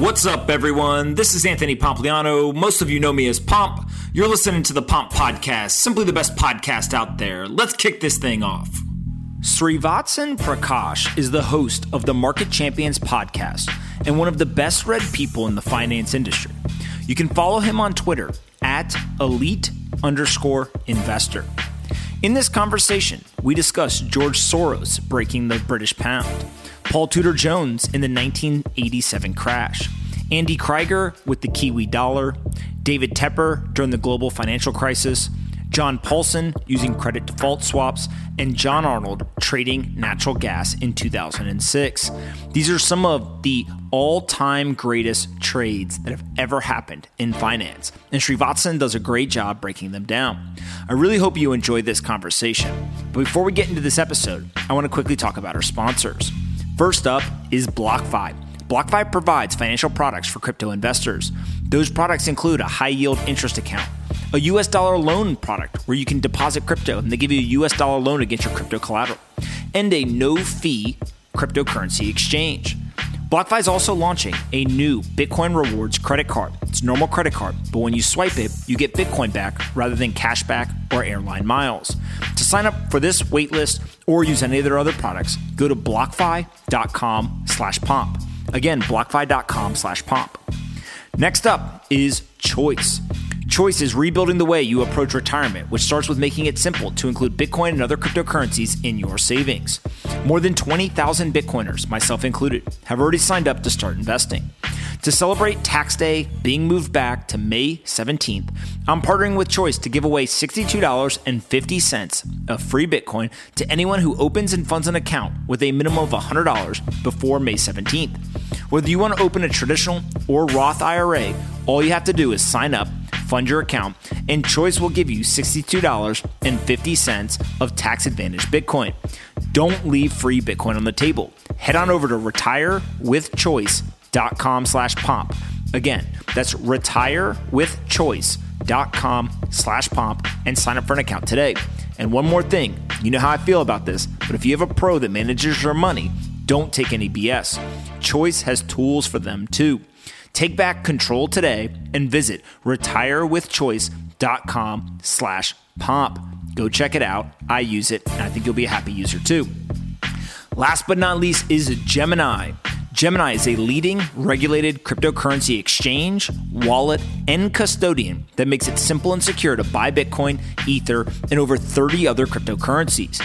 What's up, everyone? This is Anthony Pompliano. Most of you know me as Pomp. You're listening to the Pomp Podcast, simply the best podcast out there. Let's kick this thing off. Srivatsan Prakash is the host of the Market Champions podcast and one of the best read people in the finance industry. You can follow him on Twitter at elite underscore investor. In this conversation, we discuss George Soros breaking the British pound Paul Tudor Jones in the 1987 crash, Andy Krieger with the Kiwi dollar, David Tepper during the global financial crisis, John Paulson using credit default swaps, and John Arnold trading natural gas in 2006. These are some of the all time greatest trades that have ever happened in finance, and Srivatsan does a great job breaking them down. I really hope you enjoy this conversation. But before we get into this episode, I want to quickly talk about our sponsors. First up is BlockFi. BlockFi provides financial products for crypto investors. Those products include a high yield interest account, a US dollar loan product where you can deposit crypto and they give you a US dollar loan against your crypto collateral, and a no fee cryptocurrency exchange. BlockFi is also launching a new Bitcoin Rewards credit card. It's a normal credit card, but when you swipe it, you get Bitcoin back rather than cash back or airline miles. To sign up for this waitlist or use any of their other products, go to blockfi.com slash pomp. Again, blockfi.com slash pomp. Next up is Choice. Choice is rebuilding the way you approach retirement, which starts with making it simple to include Bitcoin and other cryptocurrencies in your savings. More than 20,000 Bitcoiners, myself included, have already signed up to start investing. To celebrate tax day being moved back to May 17th, I'm partnering with Choice to give away $62.50 of free Bitcoin to anyone who opens and funds an account with a minimum of $100 before May 17th. Whether you want to open a traditional or Roth IRA, all you have to do is sign up fund your account, and Choice will give you $62.50 of tax advantage Bitcoin. Don't leave free Bitcoin on the table. Head on over to retirewithchoice.com slash pomp. Again, that's retirewithchoice.com slash pomp and sign up for an account today. And one more thing, you know how I feel about this, but if you have a pro that manages your money, don't take any BS. Choice has tools for them too. Take back control today and visit retirewithchoice.com slash pomp. Go check it out. I use it, and I think you'll be a happy user too. Last but not least is Gemini. Gemini is a leading regulated cryptocurrency exchange, wallet, and custodian that makes it simple and secure to buy Bitcoin, Ether, and over 30 other cryptocurrencies.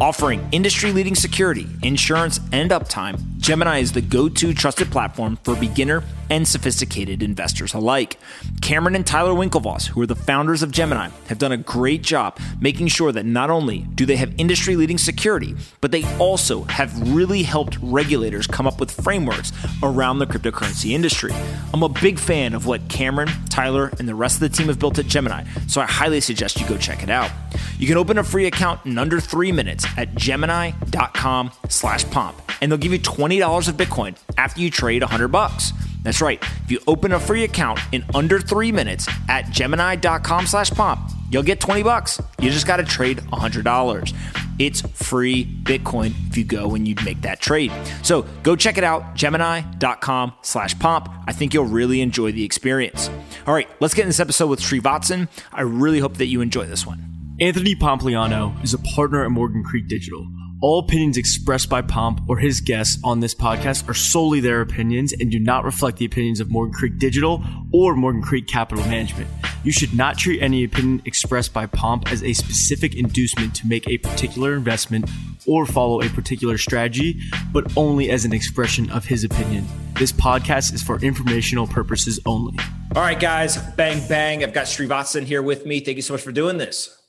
Offering industry leading security, insurance, and uptime, Gemini is the go to trusted platform for beginner and sophisticated investors alike. Cameron and Tyler Winklevoss, who are the founders of Gemini, have done a great job making sure that not only do they have industry leading security, but they also have really helped regulators come up with frameworks around the cryptocurrency industry. I'm a big fan of what Cameron, Tyler, and the rest of the team have built at Gemini, so I highly suggest you go check it out. You can open a free account in under three minutes at gemini.com slash pomp, and they'll give you $20 of Bitcoin after you trade 100 bucks. That's right. If you open a free account in under three minutes at gemini.com slash pomp, you'll get 20 bucks. You just got to trade $100. It's free Bitcoin if you go and you make that trade. So go check it out, gemini.com slash pomp. I think you'll really enjoy the experience. All right, let's get in this episode with Srivatsan. I really hope that you enjoy this one. Anthony Pompliano is a partner at Morgan Creek Digital. All opinions expressed by Pomp or his guests on this podcast are solely their opinions and do not reflect the opinions of Morgan Creek Digital or Morgan Creek Capital Management. You should not treat any opinion expressed by Pomp as a specific inducement to make a particular investment or follow a particular strategy, but only as an expression of his opinion. This podcast is for informational purposes only. All right, guys, bang, bang. I've got Srivatsan here with me. Thank you so much for doing this.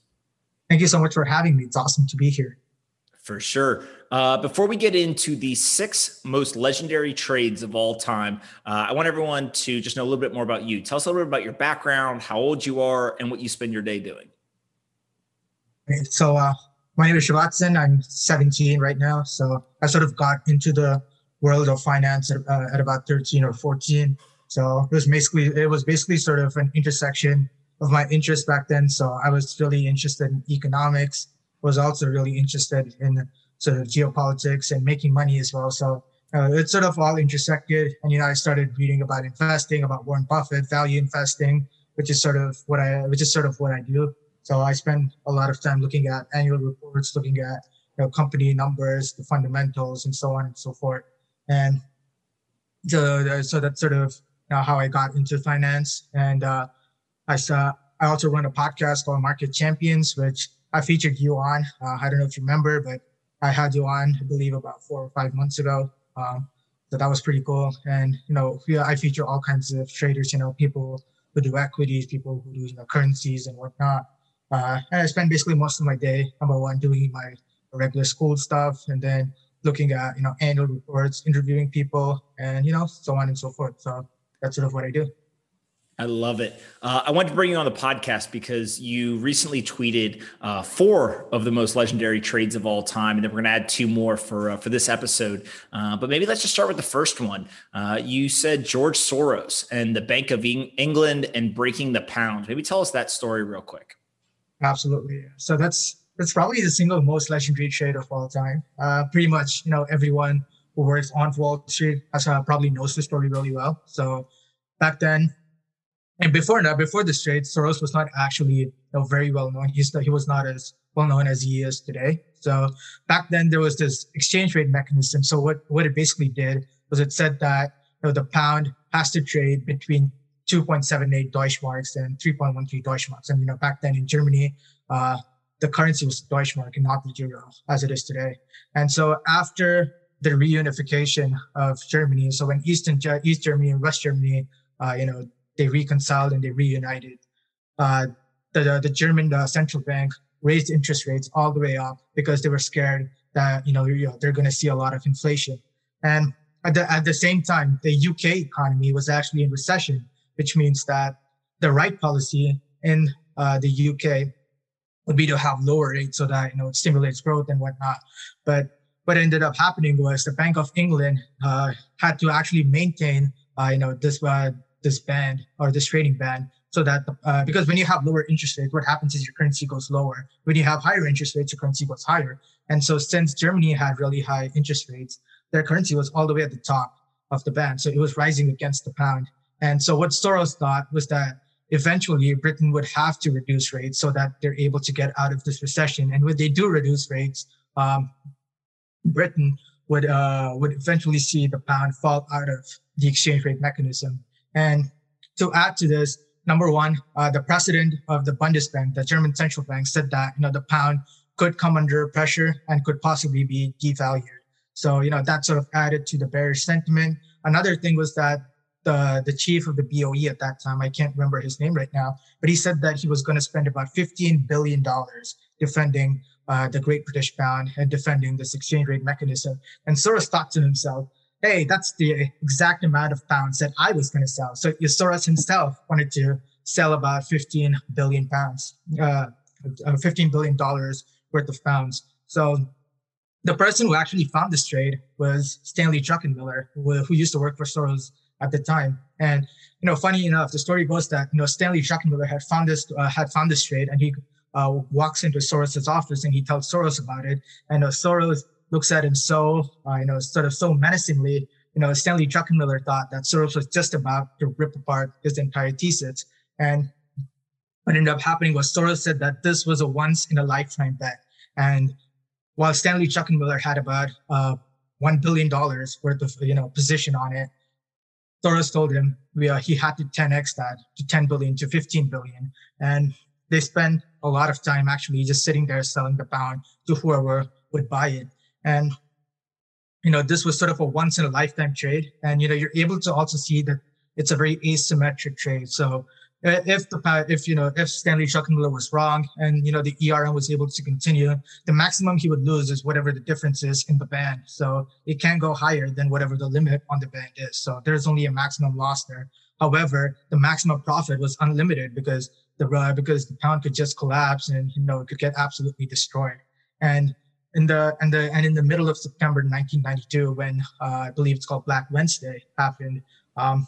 Thank you so much for having me. It's awesome to be here. For sure. Uh, before we get into the six most legendary trades of all time, uh, I want everyone to just know a little bit more about you. Tell us a little bit about your background, how old you are, and what you spend your day doing. So, uh, my name is Srivatsan. I'm 17 right now. So, I sort of got into the world of finance at, uh, at about 13 or 14. So, it was basically it was basically sort of an intersection of my interest back then. So, I was really interested in economics was also really interested in sort of geopolitics and making money as well. So uh, it sort of all intersected. And, you know, I started reading about investing, about Warren Buffett, value investing, which is sort of what I, which is sort of what I do. So I spend a lot of time looking at annual reports, looking at, you know, company numbers, the fundamentals and so on and so forth. And the so that's sort of you know, how I got into finance. And, uh, I saw, I also run a podcast called Market Champions, which I featured you on. Uh, I don't know if you remember, but I had you on, I believe, about four or five months ago. Um, so that was pretty cool. And you know, I feature all kinds of traders. You know, people who do equities, people who do you know currencies and whatnot. Uh, and I spend basically most of my day number one doing my regular school stuff, and then looking at you know annual reports, interviewing people, and you know so on and so forth. So that's sort of what I do. I love it. Uh, I wanted to bring you on the podcast because you recently tweeted uh, four of the most legendary trades of all time, and then we're going to add two more for uh, for this episode. Uh, but maybe let's just start with the first one. Uh, you said George Soros and the Bank of England and breaking the pound. Maybe tell us that story real quick. Absolutely. So that's that's probably the single most legendary trade of all time. Uh, pretty much, you know, everyone who works on Wall Street has probably knows the story really well. So back then and before that, before this trade, Soros was not actually you know, very well known. He's he was not as well known as he is today. So back then there was this exchange rate mechanism. So what what it basically did was it said that you know, the pound has to trade between 2.78 Deutschmarks and 3.13 Deutschmarks. And you know back then in Germany, uh, the currency was Deutschmark and not the euro as it is today. And so after the reunification of Germany, so when Eastern East Germany and West Germany, uh, you know they reconciled and they reunited. Uh, the, the German uh, central bank raised interest rates all the way up because they were scared that you know, you know they're going to see a lot of inflation. And at the, at the same time, the UK economy was actually in recession, which means that the right policy in uh, the UK would be to have lower rates so that you know it stimulates growth and whatnot. But what ended up happening was the Bank of England uh, had to actually maintain uh, you know this uh, this band or this trading band so that uh, because when you have lower interest rates what happens is your currency goes lower. When you have higher interest rates your currency goes higher. And so since germany had really high interest rates their currency was all the way at the top of the band. So it was rising against the pound. And so what soros thought was that eventually britain would have to reduce rates so that they're able to get out of this recession. And when they do reduce rates um, britain would uh, would eventually see the pound fall out of the exchange rate mechanism and to add to this, number one, uh, the president of the Bundesbank, the German central bank, said that you know the pound could come under pressure and could possibly be devalued. So you know that sort of added to the bearish sentiment. Another thing was that the the chief of the BOE at that time, I can't remember his name right now, but he said that he was going to spend about 15 billion dollars defending uh, the Great British Pound and defending this exchange rate mechanism. And Soros thought to himself, hey, that's the exact amount of pounds that I was going to sell. So Soros himself wanted to sell about 15 billion pounds, uh, uh 15 billion dollars worth of pounds. So the person who actually found this trade was Stanley Druckenmiller, who, who used to work for Soros at the time. And you know, funny enough, the story goes that you know Stanley Druckenmiller had found this uh, had found this trade, and he uh, walks into Soros's office and he tells Soros about it. And uh, Soros looks at him so, uh, you know, sort of so menacingly. You know, Stanley Druckenmiller thought that Soros was just about to rip apart his entire thesis. And what ended up happening was Soros said that this was a once in a lifetime bet. And while Stanley Druckenmiller had about uh, $1 billion worth of, you know, position on it, Soros told him we, uh, he had to 10x that to 10 billion to 15 billion. And they spent a lot of time actually just sitting there selling the pound to whoever would buy it. And, you know, this was sort of a once in a lifetime trade. And, you know, you're able to also see that it's a very asymmetric trade. So if the, if, you know, if Stanley Druckenmiller was wrong and, you know, the ERM was able to continue, the maximum he would lose is whatever the difference is in the band. So it can't go higher than whatever the limit on the band is. So there's only a maximum loss there. However, the maximum profit was unlimited because the uh, because the pound could just collapse and you know it could get absolutely destroyed. And in the and the and in the middle of September 1992, when uh, I believe it's called Black Wednesday happened, um,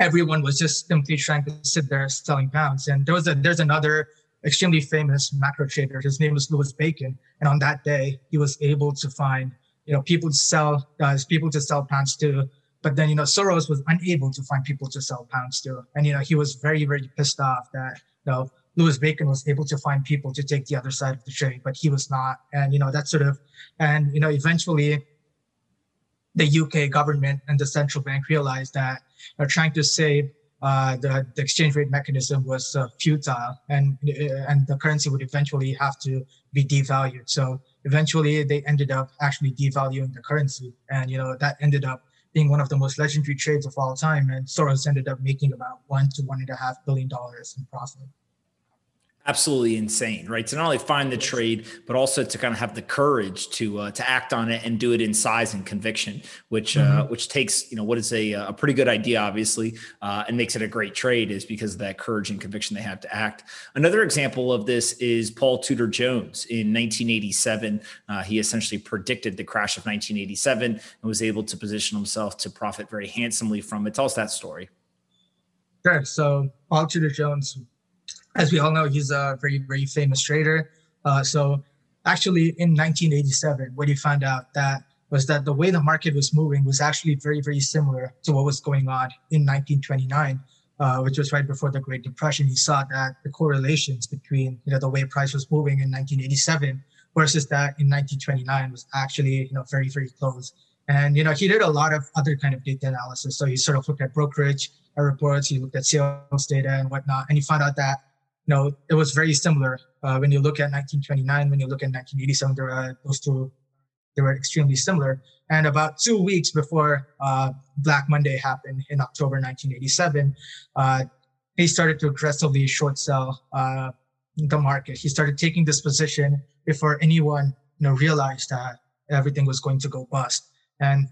everyone was just simply trying to sit there selling pounds. And there was a there's another extremely famous macro trader. His name was Louis Bacon, and on that day, he was able to find you know people to sell uh, people to sell pounds to. But then you know Soros was unable to find people to sell pounds to, and you know he was very very pissed off that you know Louis Bacon was able to find people to take the other side of the trade, but he was not. And you know that sort of, and you know eventually, the UK government and the central bank realized that you know, trying to save uh, the, the exchange rate mechanism was uh, futile, and uh, and the currency would eventually have to be devalued. So eventually, they ended up actually devaluing the currency, and you know that ended up being one of the most legendary trades of all time. And Soros ended up making about one to one and a half billion dollars in profit absolutely insane, right? To not only find the trade, but also to kind of have the courage to uh, to act on it and do it in size and conviction, which uh, mm-hmm. uh, which takes you know what is a a pretty good idea, obviously, uh, and makes it a great trade is because of that courage and conviction they have to act. Another example of this is Paul Tudor Jones in 1987. Uh, he essentially predicted the crash of 1987 and was able to position himself to profit very handsomely from it. Tell us that story. Sure. So Paul Tudor Jones as we all know, he's a very, very famous trader. Uh, so actually in 1987, what he found out that was that the way the market was moving was actually very, very similar to what was going on in 1929, uh, which was right before the Great Depression. He saw that the correlations between, you know, the way price was moving in 1987 versus that in 1929 was actually, you know, very, very close. And, you know, he did a lot of other kind of data analysis. So he sort of looked at brokerage reports, he looked at sales data and whatnot, and he found out that you know, it was very similar. Uh, when you look at 1929, when you look at 1987, there were, those two, they were extremely similar. And about two weeks before uh, Black Monday happened in October 1987, uh, he started to aggressively short sell uh, the market. He started taking this position before anyone, you know, realized that everything was going to go bust. And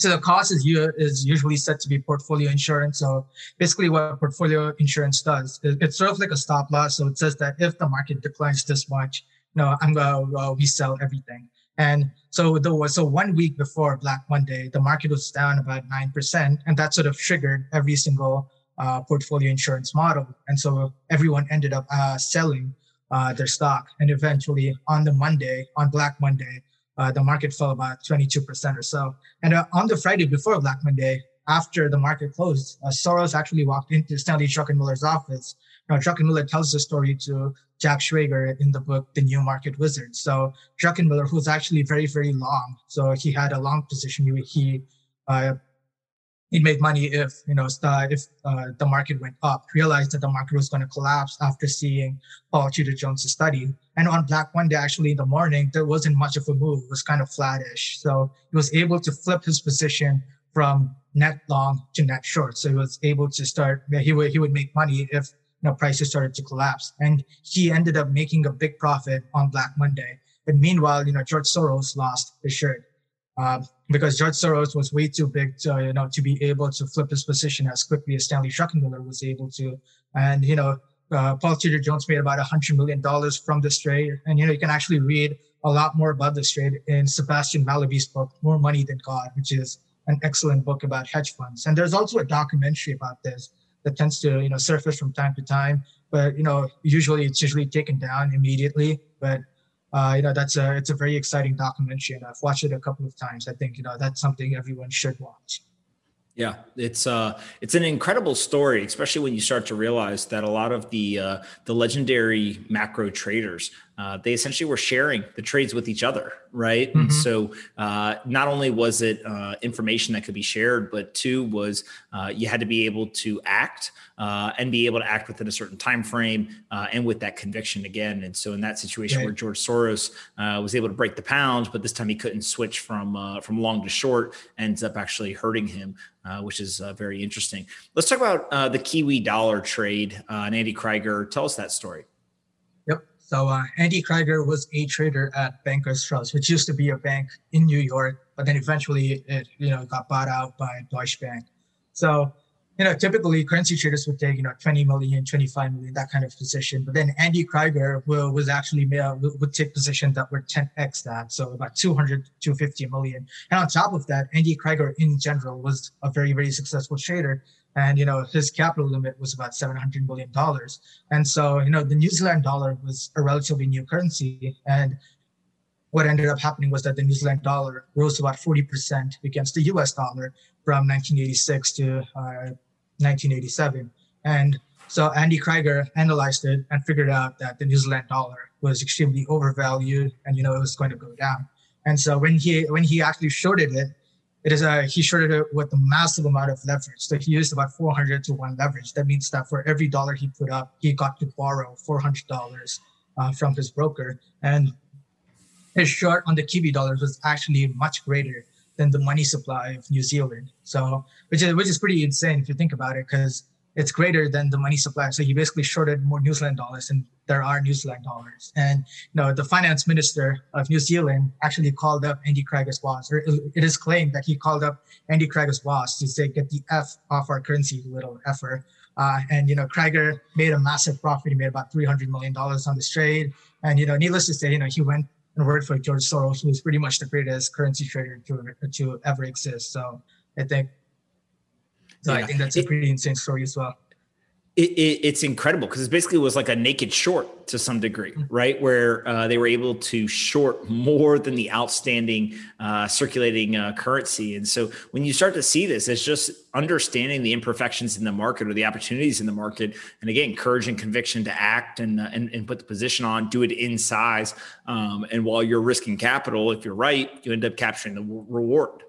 so the cost is, is usually set to be portfolio insurance. So basically what portfolio insurance does, it's sort of like a stop loss. So it says that if the market declines this much, no, I'm going to uh, resell everything. And so there was, so one week before Black Monday, the market was down about 9%. And that sort of triggered every single uh, portfolio insurance model. And so everyone ended up uh, selling uh, their stock. And eventually on the Monday, on Black Monday, uh, the market fell about 22% or so. And uh, on the Friday before Black Monday, after the market closed, uh, Soros actually walked into Stanley Druckenmiller's office. Now, Druckenmiller tells the story to Jack Schwager in the book, The New Market Wizard. So Druckenmiller, who's actually very, very long, so he had a long position. He, he uh, he'd make money if you know if uh, the market went up. Realized that the market was going to collapse after seeing Paul Tudor Jones' study. And on Black Monday, actually in the morning, there wasn't much of a move. It was kind of flattish. So he was able to flip his position from net long to net short. So he was able to start. He would he would make money if you know prices started to collapse. And he ended up making a big profit on Black Monday. And meanwhile, you know George Soros lost his shirt. Uh, because George Soros was way too big to, you know, to be able to flip his position as quickly as Stanley Druckenmiller was able to. And, you know, uh, Paul Tudor Jones made about a hundred million dollars from this trade. And, you know, you can actually read a lot more about this trade in Sebastian Mallaby's book, More Money Than God, which is an excellent book about hedge funds. And there's also a documentary about this that tends to, you know, surface from time to time, but, you know, usually it's usually taken down immediately. But uh, you know that's a it's a very exciting documentary and i've watched it a couple of times. I think you know that's something everyone should watch. Yeah, it's uh, it's an incredible story, especially when you start to realize that a lot of the uh, the legendary macro traders uh, they essentially were sharing the trades with each other, right? Mm-hmm. And so uh, not only was it uh, information that could be shared, but two was uh, you had to be able to act uh, and be able to act within a certain time frame uh, and with that conviction again. And so in that situation right. where George Soros was able to break the pound, but this time he couldn't switch from from long to short, ends up actually hurting him. which is very interesting. Let's talk about the Kiwi dollar trade. and Andy Krieger, tell us that story. So uh, Andy Krieger was a trader at Bankers Trust, which used to be a bank in New York, but then eventually it you know got bought out by Deutsche Bank. So you know typically currency traders would take you know 20 million, 25 million, that kind of position. But then Andy Krieger will, was actually would take positions that were 10x that, so about 200, to 250 million. And on top of that, Andy Krieger in general was a very very successful trader and you know his capital limit was about 700 million dollars and so you know the new zealand dollar was a relatively new currency and what ended up happening was that the New Zealand dollar rose about 40% against the US dollar from 1986 to uh, 1987. And so Andy Krieger analyzed it and figured out that the New Zealand dollar was extremely overvalued and you know it was going to go down. And so when he when he actually shorted it, it is a he shorted it with a massive amount of leverage. So he used about 400 to one leverage. That means that for every dollar he put up, he got to borrow 400 dollars uh, from his broker. And his short on the Kiwi dollars was actually much greater than the money supply of New Zealand. So which is which is pretty insane if you think about it, because it's greater than the money supply. So he basically shorted more New Zealand dollars than there are New Zealand dollars. And you know, the finance minister of New Zealand actually called up Andy Krieger's boss, or it is claimed that he called up Andy Krieger's boss to say, "Get the f off our currency, little effer." Uh, and you know, Krieger made a massive profit. He made about three hundred million dollars on this trade. And you know, needless to say, you know, he went and worked for George Soros, who's pretty much the greatest currency trader to, to ever exist. So I think so yeah. I think that's a pretty insane story as well. It, it, it's incredible because it basically was like a naked short to some degree, mm-hmm. right? Where uh, they were able to short more than the outstanding uh, circulating uh, currency. And so when you start to see this, it's just understanding the imperfections in the market or the opportunities in the market. And again, courage and conviction to act and, uh, and, and, put the position on, do it in size. Um, and while you're risking capital, if you're right, you end up capturing the reward.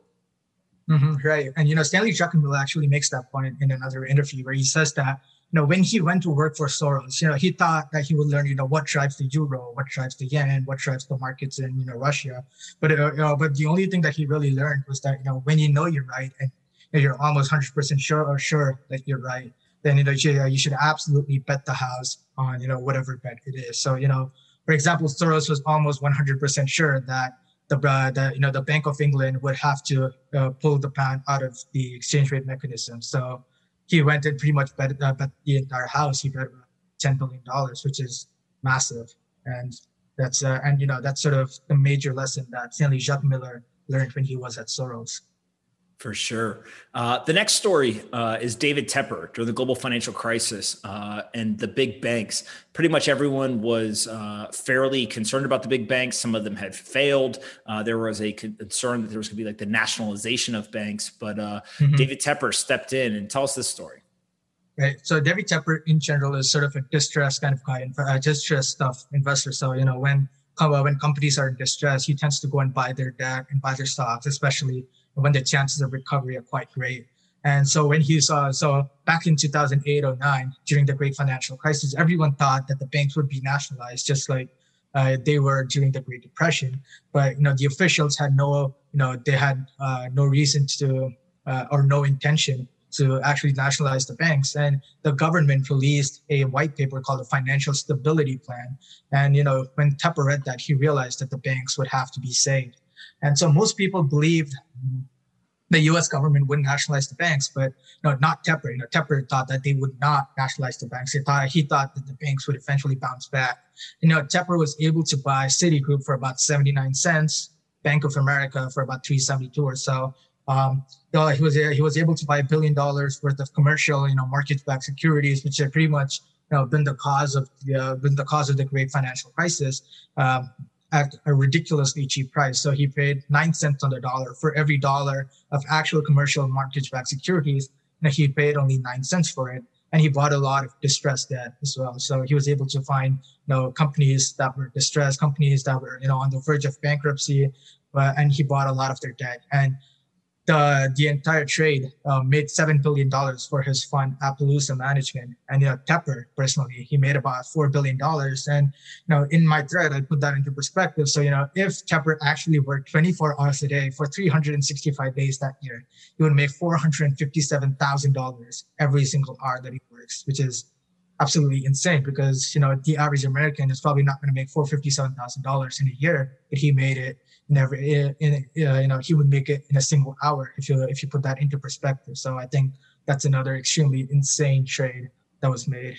Mm-hmm, right. And, you know, Stanley Druckenmiller actually makes that point in another interview where he says that, you know, when he went to work for Soros, you know, he thought that he would learn, you know, what drives the euro, what drives the yen, what drives the markets in, you know, Russia. But, uh, you know, but the only thing that he really learned was that, you know, when you know you're right and you're almost 100% sure or sure that you're right, then, you know, you, you should absolutely bet the house on, you know, whatever bet it is. So, you know, for example, Soros was almost 100% sure that the, uh, the you know the Bank of England would have to uh, pull the pound out of the exchange rate mechanism. So he went and pretty much bet, uh, bet the entire house. He bet ten billion dollars, which is massive, and that's uh, and you know that's sort of the major lesson that Stanley miller learned when he was at Soros. For sure. Uh, the next story uh, is David Tepper during the global financial crisis uh, and the big banks. Pretty much everyone was uh, fairly concerned about the big banks. Some of them had failed. Uh, there was a concern that there was going to be like the nationalization of banks, but uh, mm-hmm. David Tepper stepped in and tell us this story. Right. So David Tepper in general is sort of a distressed kind of guy, uh, distressed stuff investor. So you know when when companies are in distress, he tends to go and buy their debt and buy their stocks, especially when the chances of recovery are quite great. And so when he saw, so back in 2008 or 9, during the great financial crisis, everyone thought that the banks would be nationalized just like uh, they were during the Great Depression. But, you know, the officials had no, you know, they had uh, no reason to, uh, or no intention to actually nationalize the banks. And the government released a white paper called the Financial Stability Plan. And, you know, when Tepper read that, he realized that the banks would have to be saved. And so most people believed the U.S. government would nationalize the banks, but no, not Tepper. You know, Tepper thought that they would not nationalize the banks. He thought he thought that the banks would eventually bounce back. You know, Tepper was able to buy Citigroup for about 79 cents, Bank of America for about 372 or so. Um, he was he was able to buy a billion dollars worth of commercial, you know, mortgage-backed securities, which had pretty much you know been the cause of the uh, been the cause of the great financial crisis. Um, at a ridiculously cheap price. So he paid nine cents on the dollar for every dollar of actual commercial mortgage-backed securities. And he paid only nine cents for it. And he bought a lot of distressed debt as well. So he was able to find, you know, companies that were distressed, companies that were, you know, on the verge of bankruptcy, uh, and he bought a lot of their debt. And the entire trade uh, made seven billion dollars for his fund Appaloosa Management, and you know Tepper personally he made about four billion dollars. And you know in my thread I put that into perspective. So you know if Tepper actually worked 24 hours a day for 365 days that year, he would make four hundred fifty-seven thousand dollars every single hour that he works, which is absolutely insane because you know the average American is probably not going to make four fifty-seven thousand dollars in a year, but he made it never in, in you know he would make it in a single hour if you if you put that into perspective. So i think that's another extremely insane trade that was made.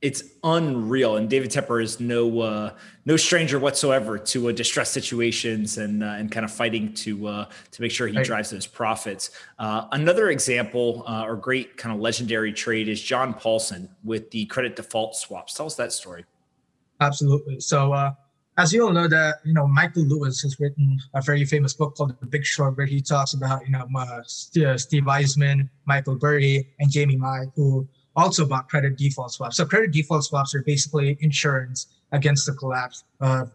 It's unreal. And david tepper is no uh, no stranger whatsoever to uh, distress situations and uh, and kind of fighting to uh, to make sure he right. drives those profits. Uh, another example uh, or great kind of legendary trade is john paulson with the credit default swaps. Tell us that story. Absolutely. So as you all know, that you know Michael Lewis has written a very famous book called The Big Short, where he talks about you know uh, Steve Eisman, Michael Burry, and Jamie Dimon, who also bought credit default swaps. So credit default swaps are basically insurance against the collapse of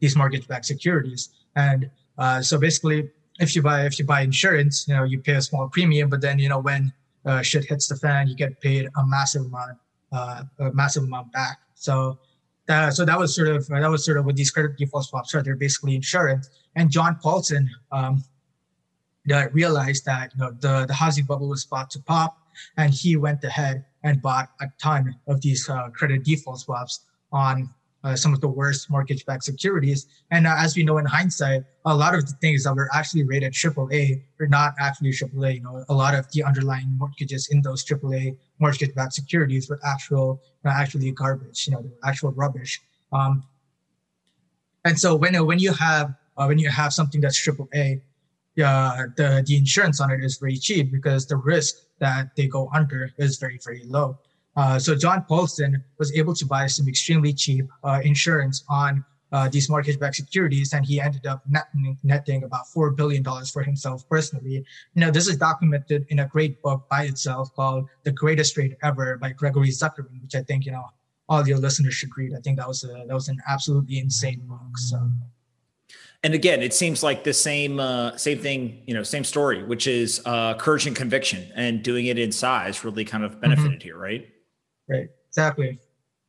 these mortgage-backed securities. And uh, so basically, if you buy if you buy insurance, you know you pay a small premium, but then you know when uh, shit hits the fan, you get paid a massive amount, uh, a massive amount back. So uh, so that was sort of that was sort of what these credit default swaps are. They're basically insurance. And John Paulson um, realized that you know the the housing bubble was about to pop, and he went ahead and bought a ton of these uh, credit default swaps on uh, some of the worst mortgage-backed securities. And uh, as we know in hindsight, a lot of the things that were actually rated AAA were not actually AAA. You know, a lot of the underlying mortgages in those AAA mortgage-backed securities were actual, actually garbage. You know, actual rubbish. Um, and so when when you have uh, when you have something that's AAA, uh, the the insurance on it is very cheap because the risk that they go under is very very low. Uh, so John Paulson was able to buy some extremely cheap uh, insurance on uh, these mortgage-backed securities, and he ended up netting, netting about four billion dollars for himself personally. You know, this is documented in a great book by itself called "The Greatest Trade Ever" by Gregory Zuckerman, which I think you know all your listeners should read. I think that was a that was an absolutely insane book. So. And again, it seems like the same uh, same thing, you know, same story, which is uh, courage and conviction, and doing it in size really kind of benefited mm-hmm. here, right? Right. Exactly.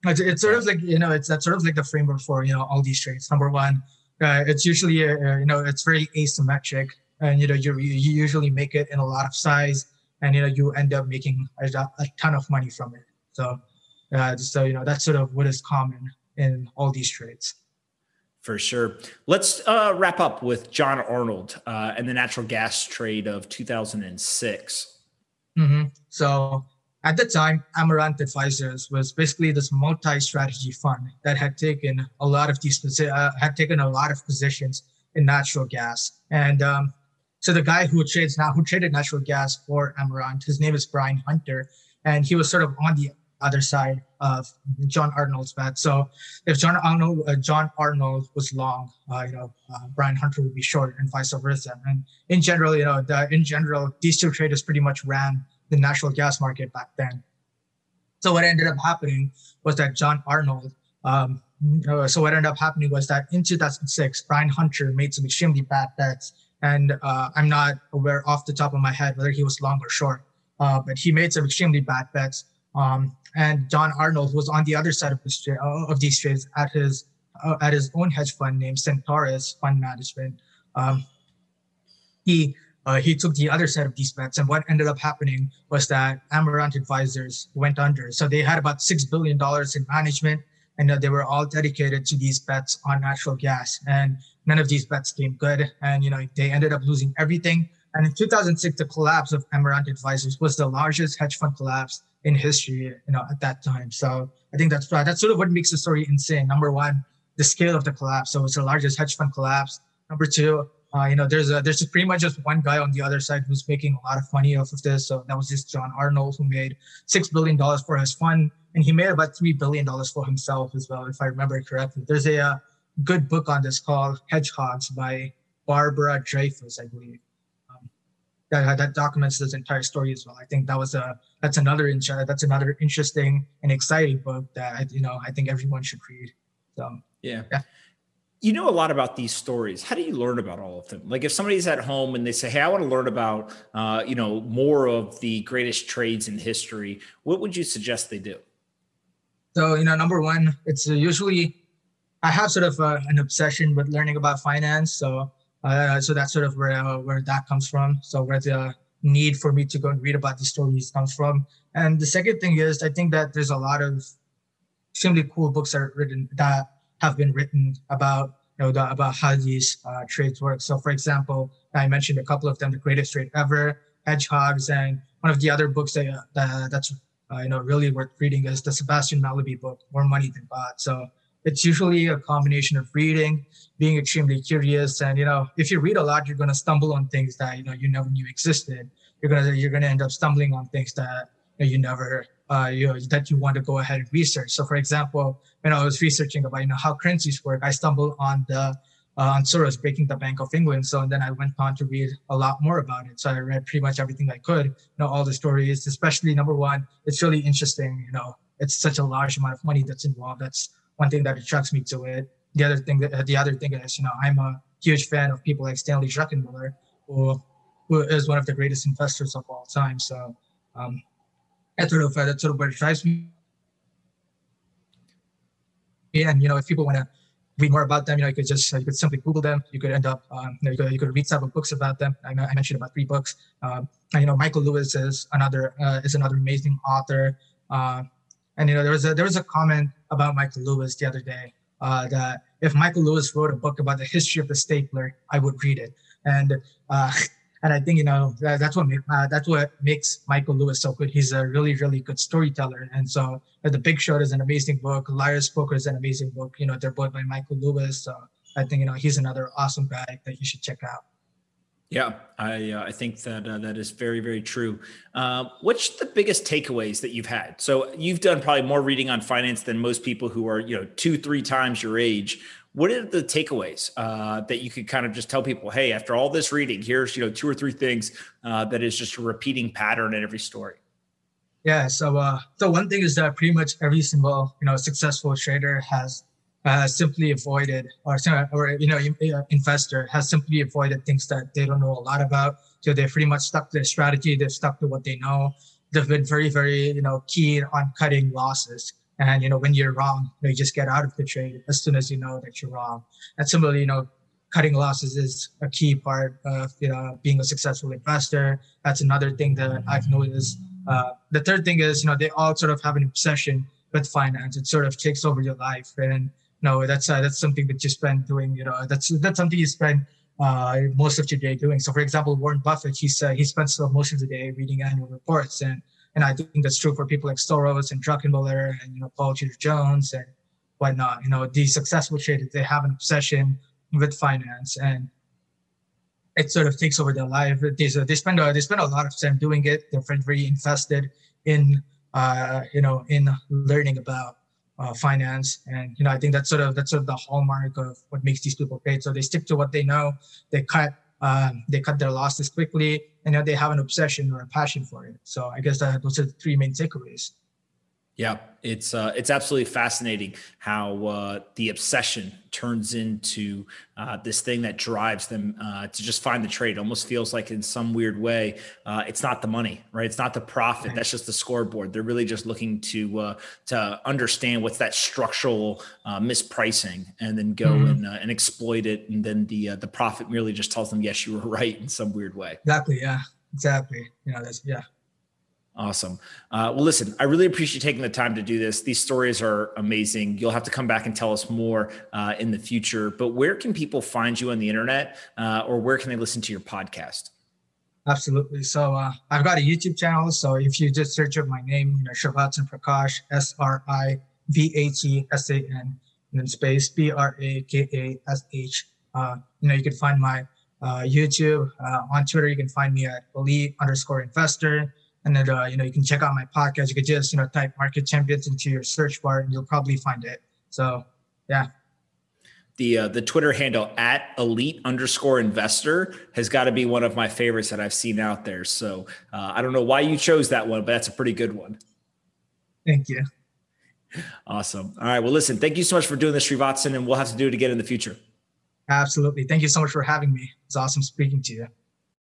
It's, it's sort of like you know, it's that's sort of like the framework for you know all these trades. Number one, uh, it's usually uh, uh, you know it's very asymmetric, and you know you you usually make it in a lot of size, and you know you end up making a, a ton of money from it. So, uh, so you know that's sort of what is common in all these trades. For sure. Let's uh, wrap up with John Arnold uh, and the natural gas trade of 2006. Mm-hmm. So at the time, Amaranth Advisors was basically this multi-strategy fund that had taken a lot of these uh, had taken a lot of positions in natural gas. And um, so the guy who trades now who traded natural gas for Amaranth, his name is Brian Hunter, and he was sort of on the other side of John Arnold's bet. So if John Arnold uh, John Arnold was long, uh, you know, uh, Brian Hunter would be short, and vice versa. And in general, you know, the, in general, these two traders pretty much ran the natural gas market back then. So what ended up happening was that John Arnold. Um, uh, so what ended up happening was that in 2006, Brian Hunter made some extremely bad bets, and uh, I'm not aware off the top of my head whether he was long or short, uh, but he made some extremely bad bets. Um, and John Arnold was on the other side of, this, uh, of these trades at his uh, at his own hedge fund named Centaurus Fund Management. Um, he uh, he took the other set of these bets. And what ended up happening was that Amaranth Advisors went under. So they had about $6 billion in management and uh, they were all dedicated to these bets on natural gas. And none of these bets came good. And, you know, they ended up losing everything. And in 2006, the collapse of Amaranth Advisors was the largest hedge fund collapse in history, you know, at that time. So I think that's that's sort of what makes the story insane. Number one, the scale of the collapse. So it's the largest hedge fund collapse. Number two, uh, you know, there's a, there's pretty much just one guy on the other side who's making a lot of money off of this. So that was just John Arnold, who made six billion dollars for his fund, and he made about three billion dollars for himself as well, if I remember correctly. There's a, uh, good book on this called Hedgehogs by Barbara Dreyfuss, I believe. Um, that, that documents this entire story as well. I think that was a that's another that's another interesting and exciting book that you know I think everyone should read. So yeah. yeah you know a lot about these stories. How do you learn about all of them? Like if somebody's at home and they say hey i want to learn about uh, you know more of the greatest trades in history what would you suggest they do? So you know number one it's usually i have sort of uh, an obsession with learning about finance. So uh, so that's sort of where uh, where that comes from. So where the need for me to go and read about these stories comes from. And the second thing is i think that there's a lot of extremely cool books that are written that have been written about you know the, about how these uh, trades work. So, for example, I mentioned a couple of them: the greatest trade ever, hedgehogs, and one of the other books that, uh, that that's uh, you know really worth reading is the Sebastian Mallaby book, More Money Than God. So it's usually a combination of reading, being extremely curious, and you know if you read a lot, you're going to stumble on things that you know you never knew existed. You're gonna you're gonna end up stumbling on things that you never uh, you know, that you want to go ahead and research. So, for example, when I was researching about you know how currencies work, I stumbled on the uh, on Soros breaking the Bank of England. So and then I went on to read a lot more about it. So I read pretty much everything I could, you know, all the stories, especially number one, it's really interesting. You know, it's such a large amount of money that's involved. That's one thing that attracts me to it. The other thing that the other thing is, you know, I'm a huge fan of people like Stanley Druckenmiller, who who is one of the greatest investors of all time. So um, that's sort of uh, that's sort of what drives me. And you know, if people want to read more about them, you know, you could just you could simply Google them. You could end up, um, you know, you could, you could read several books about them. I, I mentioned about three books. Um, and, you know, Michael Lewis is another uh, is another amazing author. Uh, and you know, there was a there was a comment about Michael Lewis the other day uh, that if Michael Lewis wrote a book about the history of the stapler, I would read it. And uh, and I think you know that, that's what uh, that's what makes Michael Lewis so good. He's a really really good storyteller, and so the Big Short is an amazing book. Liar's Poker is an amazing book. You know, they're both by Michael Lewis. So I think you know he's another awesome guy that you should check out. Yeah, I uh, I think that uh, that is very very true. Uh, what's the biggest takeaways that you've had? So you've done probably more reading on finance than most people who are you know two three times your age what are the takeaways uh, that you could kind of just tell people hey after all this reading here's you know two or three things uh, that is just a repeating pattern in every story? Yeah so uh so one thing is that pretty much every single you know successful trader has uh, simply avoided or or you know uh, investor has simply avoided things that they don't know a lot about. So they've pretty much stuck to their strategy. They've stuck to what they know. They've been very very you know keen on cutting losses and you know, when you're wrong, you, know, you just get out of the trade as soon as you know that you're wrong. And similarly, you know, cutting losses is a key part of you know being a successful investor. That's another thing that I've noticed. Uh, the third thing is, you know, they all sort of have an obsession with finance. It sort of takes over your life, and you know, that's uh, that's something that you spend doing. You know, that's that's something you spend uh, most of your day doing. So, for example, Warren Buffett, he's uh, he spends most of the day reading annual reports and and I think that's true for people like Soros and Druckenmiller and, you know, Paul Tudor Jones and whatnot. You know, these successful traders, they have an obsession with finance and it sort of takes over their life. They, they spend a, they spend a lot of time doing it. They're very invested in, uh, you know, in learning about uh, finance. And, you know, I think that's sort of, that's sort of the hallmark of what makes these people great. So they stick to what they know. They cut um, they cut their losses quickly, and know, they have an obsession or a passion for it. So I guess that those are the three main takeaways. Yeah, it's uh, it's absolutely fascinating how uh, the obsession turns into uh, this thing that drives them uh, to just find the trade. It almost feels like in some weird way, uh, it's not the money, right? It's not the profit. That's just the scoreboard. They're really just looking to uh, to understand what's that structural mispricing, and then go mm-hmm. and and exploit it. And then the the profit merely just tells them, yes, you were right in some weird way. Exactly. Yeah. Exactly. You know, that's yeah. Awesome. Uh, well, listen, I really appreciate taking the time to do this. These stories are amazing. You'll have to come back and tell us more uh, in the future. But where can people find you on the internet, uh, or where can they listen to your podcast? Absolutely. So uh, I've got a YouTube channel. So if you just search up my name, you know, Srivatsan Prakash, S R I V A T S A N, and then space P R A K A S H. Uh, you know, you can find my uh, YouTube on Twitter. You can find me at elite underscore investor. And then, uh, you know, you can check out my podcast. You could just, you know, type market champions into your search bar and you'll probably find it. So, yeah. The, uh, the Twitter handle at elite underscore investor has got to be one of my favorites that I've seen out there. So uh, I don't know why you chose that one, but that's a pretty good one. Thank you. Awesome. All right. Well, listen, thank you so much for doing this, Srivatsan, and we'll have to do it again in the future. Absolutely. Thank you so much for having me. It's awesome speaking to you.